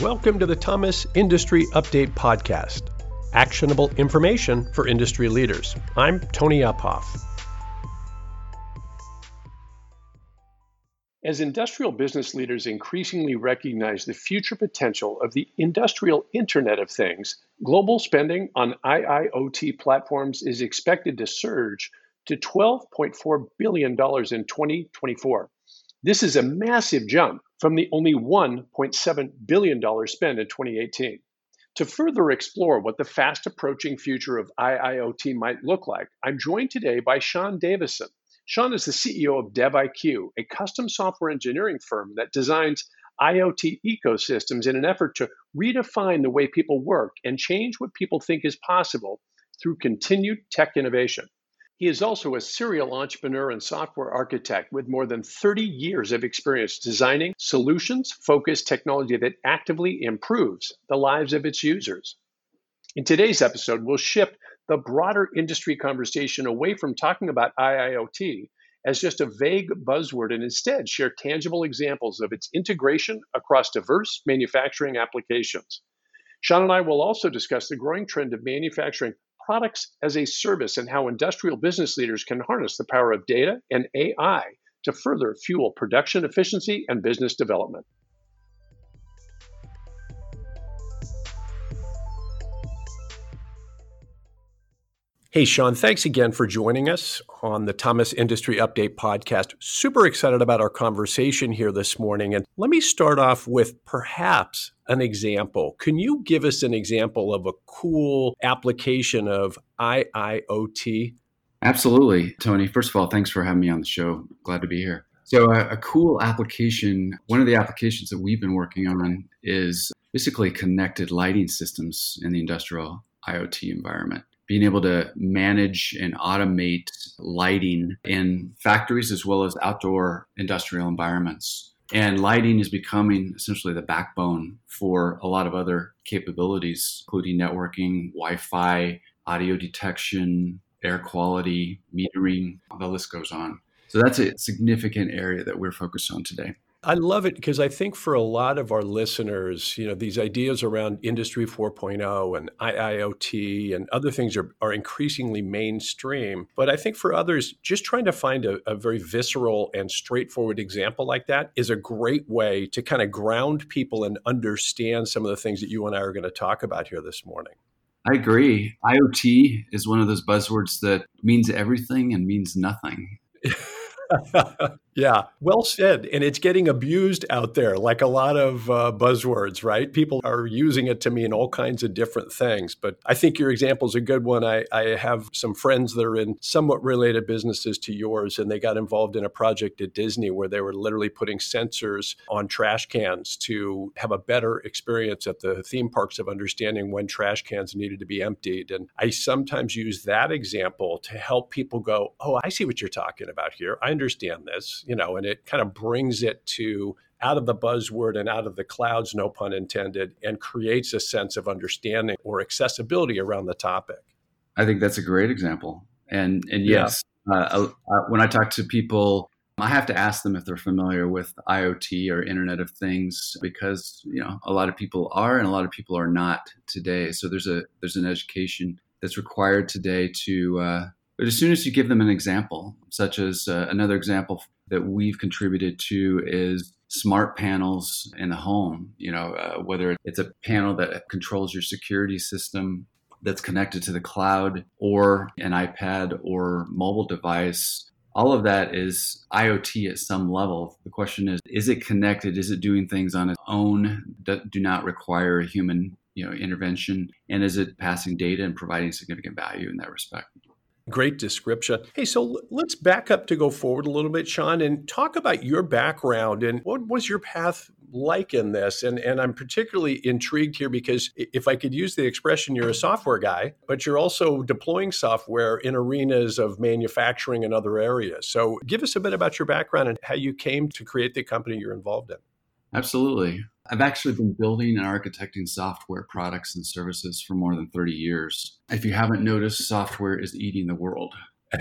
Welcome to the Thomas Industry Update Podcast actionable information for industry leaders. I'm Tony Uphoff. As industrial business leaders increasingly recognize the future potential of the industrial Internet of Things, global spending on IIoT platforms is expected to surge to $12.4 billion in 2024. This is a massive jump from the only $1.7 billion spent in 2018. To further explore what the fast approaching future of IIoT might look like, I'm joined today by Sean Davison. Sean is the CEO of DevIQ, a custom software engineering firm that designs IoT ecosystems in an effort to redefine the way people work and change what people think is possible through continued tech innovation. He is also a serial entrepreneur and software architect with more than 30 years of experience designing solutions focused technology that actively improves the lives of its users. In today's episode, we'll shift the broader industry conversation away from talking about IIoT as just a vague buzzword and instead share tangible examples of its integration across diverse manufacturing applications. Sean and I will also discuss the growing trend of manufacturing products as a service and how industrial business leaders can harness the power of data and AI to further fuel production efficiency and business development. Hey, Sean, thanks again for joining us on the Thomas Industry Update podcast. Super excited about our conversation here this morning. And let me start off with perhaps an example. Can you give us an example of a cool application of IIoT? Absolutely, Tony. First of all, thanks for having me on the show. Glad to be here. So, a, a cool application, one of the applications that we've been working on is basically connected lighting systems in the industrial IoT environment being able to manage and automate lighting in factories as well as outdoor industrial environments. And lighting is becoming essentially the backbone for a lot of other capabilities, including networking, Wi Fi, audio detection, air quality, metering, the list goes on. So that's a significant area that we're focused on today. I love it because I think for a lot of our listeners, you know, these ideas around Industry 4.0 and IIoT and other things are, are increasingly mainstream. But I think for others, just trying to find a, a very visceral and straightforward example like that is a great way to kind of ground people and understand some of the things that you and I are going to talk about here this morning. I agree. IoT is one of those buzzwords that means everything and means nothing. yeah, well said. And it's getting abused out there, like a lot of uh, buzzwords, right? People are using it to mean all kinds of different things. But I think your example is a good one. I, I have some friends that are in somewhat related businesses to yours, and they got involved in a project at Disney where they were literally putting sensors on trash cans to have a better experience at the theme parks of understanding when trash cans needed to be emptied. And I sometimes use that example to help people go, Oh, I see what you're talking about here. I understand this, you know, and it kind of brings it to out of the buzzword and out of the clouds, no pun intended, and creates a sense of understanding or accessibility around the topic. I think that's a great example. And and yes, yeah. uh, uh, when I talk to people, I have to ask them if they're familiar with IoT or Internet of Things because you know a lot of people are and a lot of people are not today. So there's a there's an education that's required today to uh, but as soon as you give them an example, such as uh, another example that we've contributed to is smart panels in the home, you know, uh, whether it's a panel that controls your security system that's connected to the cloud or an iPad or mobile device. All of that is IoT at some level. The question is, is it connected? Is it doing things on its own that do not require a human you know, intervention? And is it passing data and providing significant value in that respect? Great description. Hey, so let's back up to go forward a little bit, Sean, and talk about your background and what was your path like in this? And and I'm particularly intrigued here because if I could use the expression, you're a software guy, but you're also deploying software in arenas of manufacturing and other areas. So give us a bit about your background and how you came to create the company you're involved in. Absolutely. I've actually been building and architecting software products and services for more than 30 years. If you haven't noticed, software is eating the world.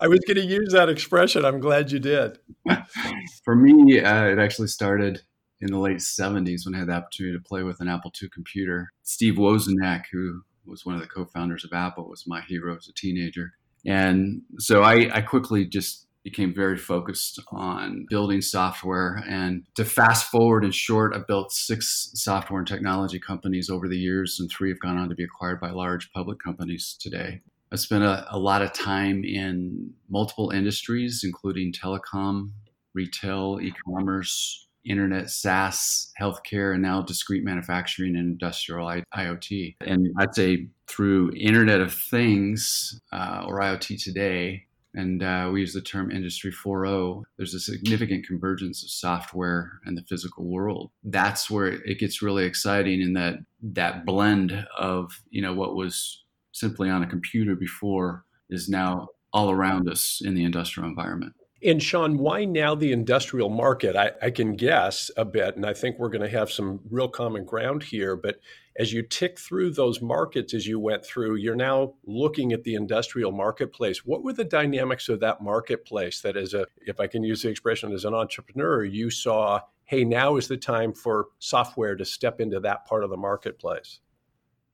I was going to use that expression. I'm glad you did. for me, uh, it actually started in the late 70s when I had the opportunity to play with an Apple II computer. Steve Wozniak, who was one of the co-founders of Apple, was my hero as a teenager. And so I, I quickly just became very focused on building software. And to fast forward in short, I've built six software and technology companies over the years, and three have gone on to be acquired by large public companies today. I spent a, a lot of time in multiple industries, including telecom, retail, e commerce, internet, SaaS, healthcare, and now discrete manufacturing and industrial I- IoT. And I'd say through Internet of Things uh, or IoT today, and uh, we use the term Industry 4.0, there's a significant convergence of software and the physical world. That's where it gets really exciting in that that blend of you know what was simply on a computer before is now all around us in the industrial environment. And Sean, why now the industrial market? I, I, can guess a bit, and I think we're going to have some real common ground here. But as you tick through those markets as you went through, you're now looking at the industrial marketplace. What were the dynamics of that marketplace that, as a, if I can use the expression, as an entrepreneur, you saw, hey, now is the time for software to step into that part of the marketplace?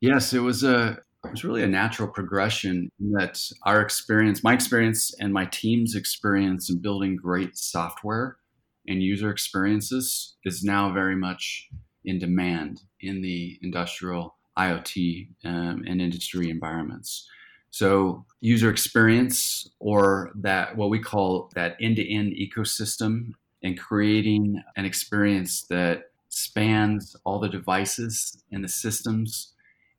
Yes, it was a it was really a natural progression that our experience, my experience, and my team's experience in building great software and user experiences is now very much in demand in the industrial IoT um, and industry environments. So, user experience, or that what we call that end to end ecosystem, and creating an experience that spans all the devices and the systems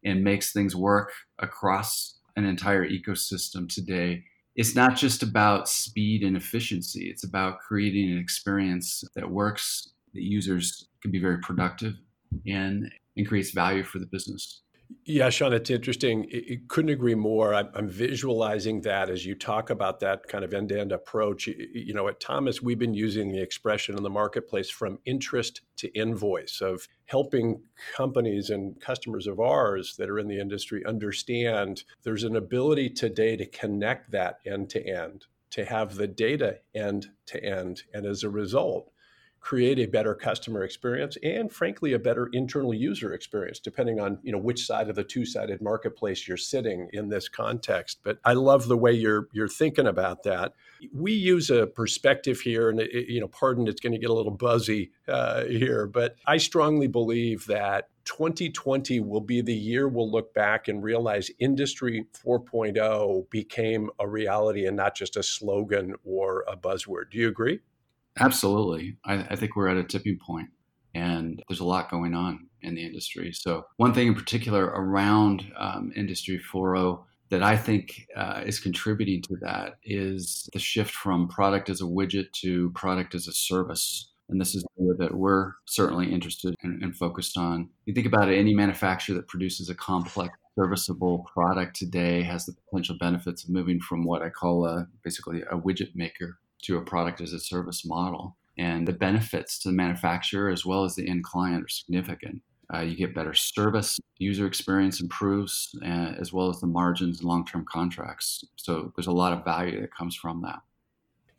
and makes things work across an entire ecosystem today. It's not just about speed and efficiency, it's about creating an experience that works, that users can be very productive and creates value for the business. Yeah, Sean, it's interesting. Couldn't agree more. I'm, I'm, visualizing that as you talk about that kind of end to end approach. You know, at Thomas, we've been using the expression in the marketplace from interest to invoice of helping companies and customers of ours that are in the industry understand there's an ability today to connect that end to end, to have the data end to end. And as a result, create a better customer experience and frankly a better internal user experience depending on you know which side of the two-sided marketplace you're sitting in this context. But i love the way you're you're thinking about that. We use a perspective here and it, you know pardon it's going to get a little buzzy uh, here but i strongly believe that 2020 will be the year we'll look back and realize industry 4.0 became a reality and not just a slogan or a buzzword. Do you agree Absolutely. I, I, think we're at a tipping point and there's a lot going on in the industry. So, one thing in particular around um, Industry 4.0 that I think uh, is contributing to that is the shift from product as a widget to product as a service. And this is that we're certainly interested and, and focused on. You think about it, any manufacturer that produces a complex serviceable product today has the potential benefits of moving from what I call a, basically a widget maker to a product as a service model. And the benefits to the manufacturer as well as the end client are significant. Uh, you get better service, user experience improves, uh, as well as the margins and long term contracts. So there's a lot of value that comes from that.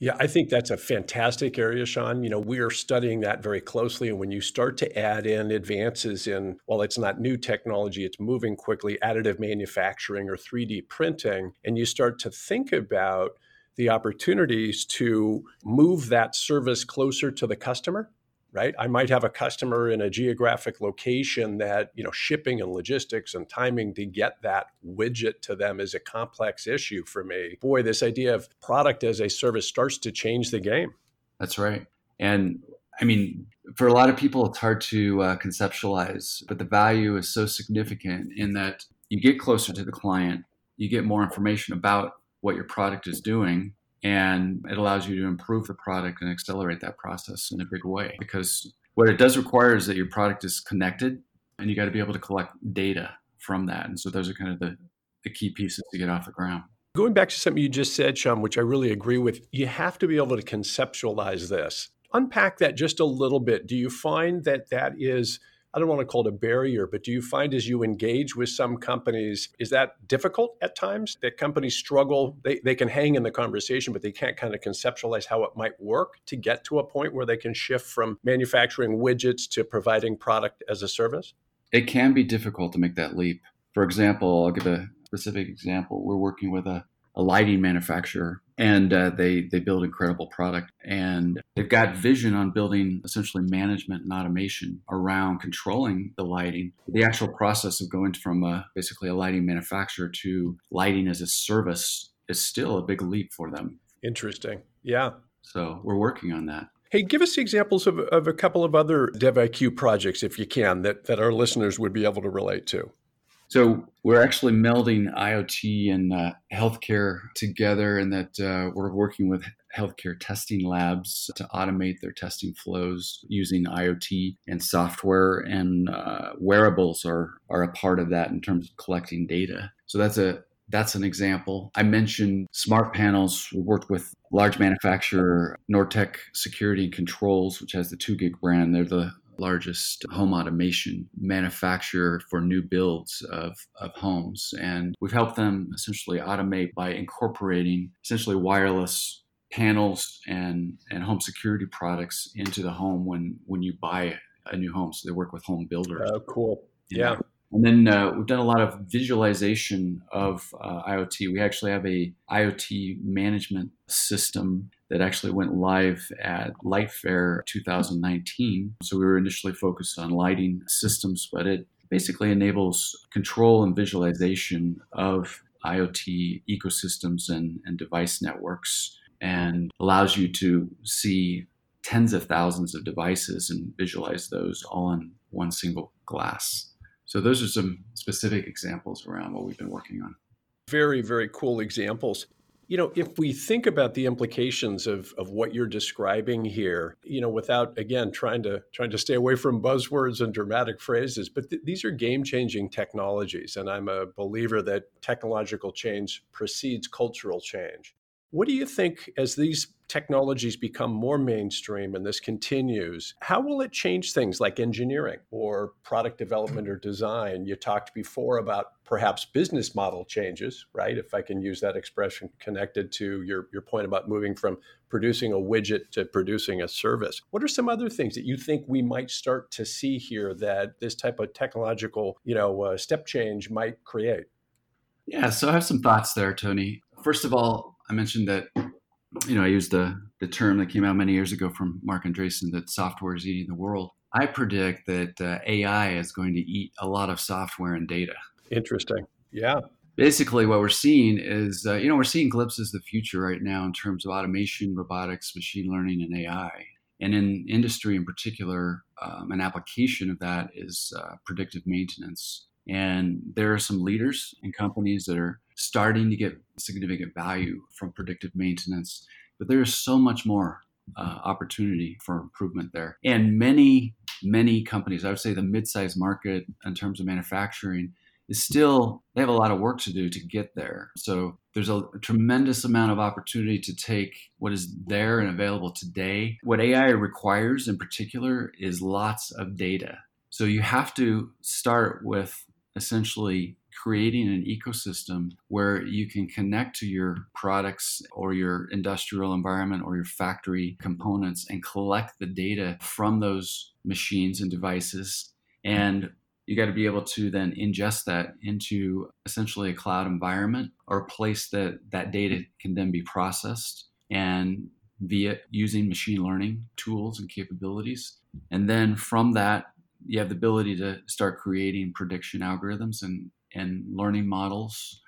Yeah, I think that's a fantastic area, Sean. You know, we are studying that very closely. And when you start to add in advances in, well, it's not new technology, it's moving quickly, additive manufacturing or 3D printing, and you start to think about the opportunities to move that service closer to the customer right? I might have a customer in a geographic location that you know shipping and logistics and timing to get that widget to them is a complex issue for me. Boy this idea of product as a service starts to change the game. That's right. And i mean for a lot of people it's hard to uh, conceptualize but the value is so significant in that you get closer to the client you get more information about what your product is doing and it allows you to improve the product and accelerate that process in a big way. Because what it does require is that your product is connected and you got to be able to collect data from that. And so those are kind of the, the key pieces to get off the ground. Going back to something you just said sean which i really agree with you have to be able to conceptualize this. Unpack that just a little bit. Do you find that that is I don't want to call it a barrier, but do you find as you engage with some companies, is that difficult at times? That companies struggle, they, they can hang in the conversation, but they can't kind of conceptualize how it might work to get to a point where they can shift from manufacturing widgets to providing product as a service? It can be difficult to make that leap. For example, I'll give a specific example. We're working with a, a lighting manufacturer and uh, they they build incredible product. And they've got vision on building essentially management and automation around controlling the lighting. The actual process of going from a, basically a lighting manufacturer to lighting as a service is still a big leap for them. Interesting. Yeah. So we're working on that. Hey, give us examples of, of a couple of other DevIQ projects, if you can, that, that our listeners would be able to relate to. So we're actually melding IoT and uh, healthcare together, and that uh, we're working with healthcare testing labs to automate their testing flows using IoT and software. And uh, wearables are are a part of that in terms of collecting data. So that's a that's an example. I mentioned smart panels. We worked with large manufacturer Nortek Security and Controls, which has the 2GIG brand. They're the largest home automation manufacturer for new builds of, of homes. And we've helped them essentially automate by incorporating essentially wireless panels and, and home security products into the home when, when you buy a new home. So they work with home builders. Oh, cool. Yeah. And then uh, we've done a lot of visualization of uh, IoT. We actually have a IoT management system that actually went live at Lightfair 2019. So we were initially focused on lighting systems, but it basically enables control and visualization of IoT ecosystems and, and device networks and allows you to see tens of thousands of devices and visualize those all in one single glass. So those are some specific examples around what we've been working on. Very, very cool examples. You know, if we think about the implications of, of what you're describing here, you know, without again trying to trying to stay away from buzzwords and dramatic phrases, but th- these are game-changing technologies, and I'm a believer that technological change precedes cultural change. What do you think as these technologies become more mainstream and this continues, how will it change things like engineering or product development or design? You talked before about perhaps business model changes, right? If I can use that expression connected to your, your point about moving from producing a widget to producing a service. What are some other things that you think we might start to see here that this type of technological, you know, uh, step change might create? Yeah, so I have some thoughts there, Tony. First of all, I mentioned that you know I used the the term that came out many years ago from Marc Andreessen that software is eating the world. I predict that uh, AI is going to eat a lot of software and data. Interesting. Yeah. Basically, what we're seeing is, uh, you know, we're seeing glimpses of the future right now in terms of automation, robotics, machine learning, and AI. And in industry in particular, um, an application of that is uh, predictive maintenance. And there are some leaders and companies that are starting to get significant value from predictive maintenance, but there is so much more uh, opportunity for improvement there. And many, many companies, I would say the mid-sized market in terms of manufacturing is still they have a lot of work to do to get there. So there's a, a, tremendous amount of opportunity to take what is there and available today. What AI requires in particular is lots of data. So you have to start with essentially creating an ecosystem where you can connect to your products or your industrial environment or your factory components and collect the data from those machines and devices. And you got to be able to then ingest that into essentially a cloud environment or a place that that data can then be processed and via using machine learning tools and capabilities. And then from that, you have the ability to start creating prediction algorithms and, and learning models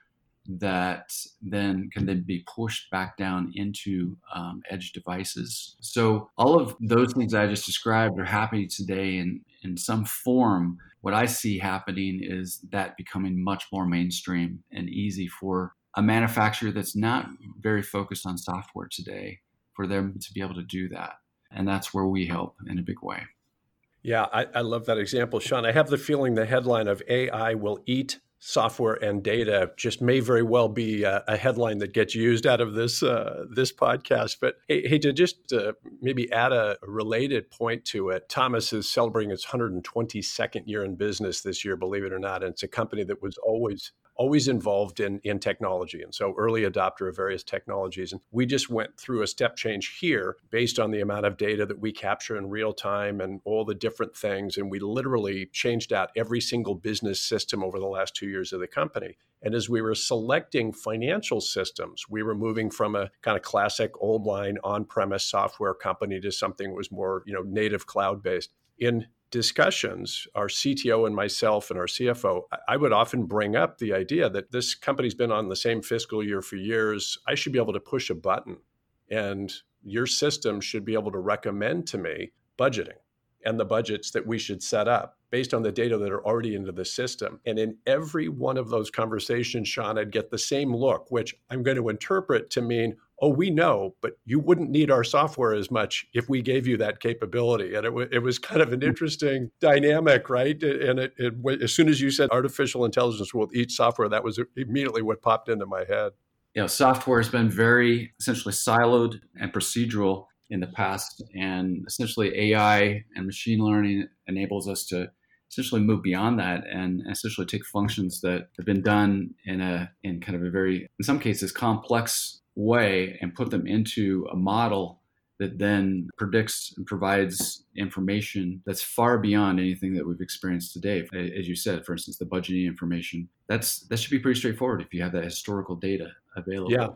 that then can then be pushed back down into um, edge devices. So all of those things I just described are happening today in, in some form. What I see happening is that becoming much more mainstream and easy for a manufacturer that's not very focused on software today for them to be able to do that. And that's where we help in a big way. Yeah, I, I, love that example, Sean. I have the feeling the headline of AI will eat software and data just may very well be a, a headline that gets used out of this uh, this podcast. But hey, hey to just uh, maybe add a related point to it, Thomas is celebrating its 122nd year in business this year, believe it or not. And it's a company that was always always involved in, in technology. And so early adopter of various technologies. And we just went through a step change here based on the amount of data that we capture in real time and all the different things. And we literally changed out every single business system over the last two years of the company. And as we were selecting financial systems, we were moving from a kind of classic old line on-premise software company to something that was more, you know, native cloud-based. In discussions, our CTO and myself and our CFO, I would often bring up the idea that this company's been on the same fiscal year for years. I should be able to push a button and your system should be able to recommend to me budgeting and the budgets that we should set up based on the data that are already into the system. And in every one of those conversations, Sean, I'd get the same look, which I'm going to interpret to mean, oh, we know, but you wouldn't need our software as much if we gave you that capability. And it, w- it was kind of an hmm. interesting dynamic, right? And it, it, as soon as you said artificial intelligence will eat software, that was immediately what popped into my head. You know, software has been very essentially siloed and procedural in the past, and essentially AI and machine learning enables us to essentially move beyond that and essentially take functions that have been done in a in kind of a very in some cases complex way and put them into a model that then predicts and provides information that's far beyond anything that we've experienced today. As you said, for instance, the budgeting information. That's that should be pretty straightforward if you have that historical data available. Yeah.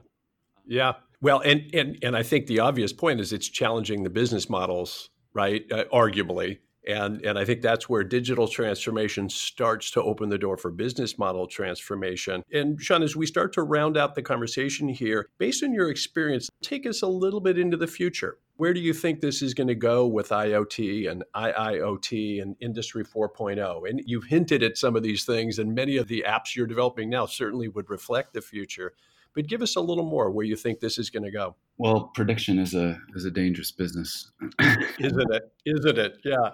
Yeah. Well, and and and I think the obvious point is it's challenging the business models, right? Uh, arguably, and, and I think that's where digital transformation starts to open the door for business model transformation. And Sean, as we start to round out the conversation here, based on your experience, take us a little bit into the future. Where do you think this is going to go with IoT and IIoT and Industry 4.0? And you've hinted at some of these things, and many of the apps you're developing now certainly would reflect the future but give us a little more where you think this is going to go. Well, prediction is a is a dangerous business, isn't it? Isn't it? Yeah.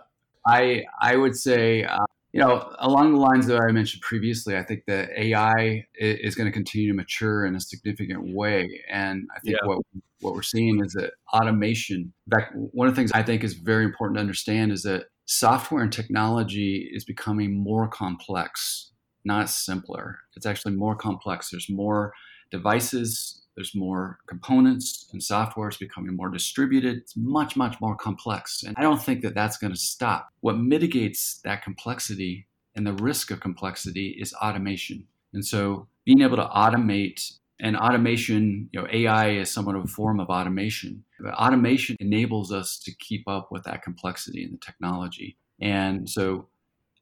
I I would say uh, you know along the lines that I mentioned previously, I think that AI is going to continue to mature in a significant way, and I think yeah. what what we're seeing is that automation. In fact, one of the things I think is very important to understand is that software and technology is becoming more complex, not simpler. It's actually more complex. There's more devices there's more components and software is becoming more distributed. It's much, much more complex. And I don't think that that's going to stop. What mitigates that complexity and the risk of complexity is automation. And so being able to automate and automation, you know, AI is somewhat of a form of automation. But automation enables us to keep up with that complexity in the technology. And so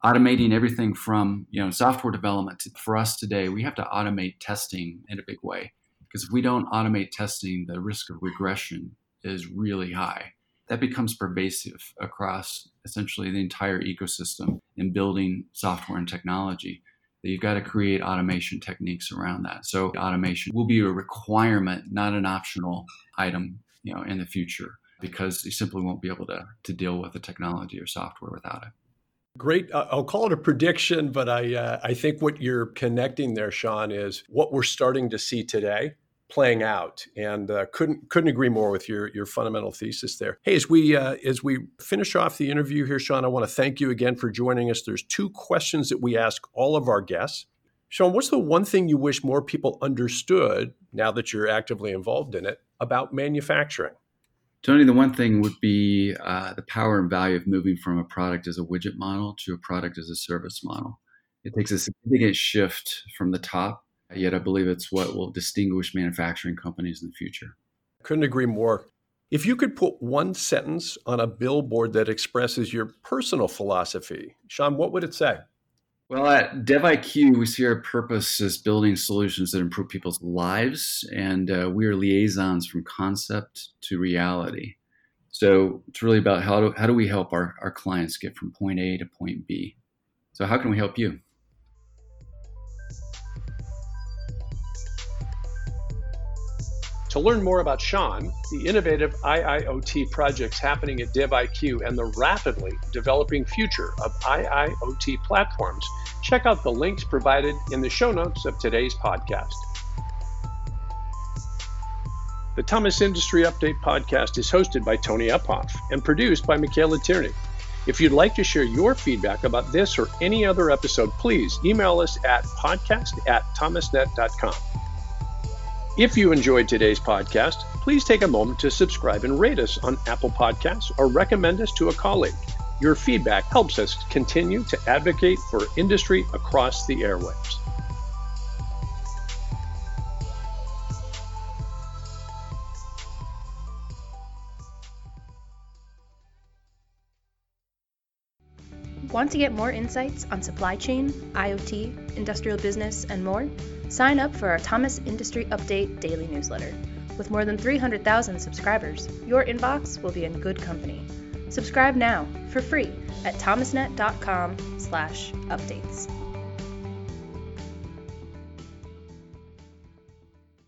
automating everything from, you know, software development to, for us today, we have to automate testing in a big way. Because if we don't automate testing, the risk of regression is really high. That becomes pervasive across essentially the entire ecosystem in building software and technology. That you've got to create automation techniques around that. So automation will be a requirement, not an optional item, you know, in the future, because you simply won't be able to, to deal with the technology or software without it. Great. Uh, I'll call it a prediction, but I uh, I think what you're connecting there, Sean, is what we're starting to see today playing out, and uh, couldn't couldn't agree more with your your fundamental thesis there. Hey, as we uh, as we finish off the interview here, Sean, I want to thank you again for joining us. There's two questions that we ask all of our guests. Sean, what's the one thing you wish more people understood now that you're actively involved in it about manufacturing? Tony, the one thing would be uh, the power and value of moving from a product as a widget model to a product as a service model. It takes a significant shift from the top, yet I believe it's what will distinguish manufacturing companies in the future. Couldn't agree more. If you could put one sentence on a billboard that expresses your personal philosophy, Sean, what would it say? Well, at DevIQ, we see our purpose as building solutions that improve people's lives, and uh, we are liaisons from concept to reality. So it's really about how do, how do we help our, our clients get from point A to point B. So, how can we help you? To learn more about Sean, the innovative IIoT projects happening at DevIQ, and the rapidly developing future of IIoT platforms, check out the links provided in the show notes of today's podcast. The Thomas Industry Update podcast is hosted by Tony Uphoff and produced by Michaela Tierney. If you'd like to share your feedback about this or any other episode, please email us at podcast at thomasnet.com. If you enjoyed today's podcast, please take a moment to subscribe and rate us on Apple Podcasts or recommend us to a colleague. Your feedback helps us continue to advocate for industry across the airwaves. Want to get more insights on supply chain, IoT, industrial business, and more? Sign up for our Thomas Industry Update daily newsletter. With more than 300,000 subscribers, your inbox will be in good company. Subscribe now for free at thomasnet.com/updates.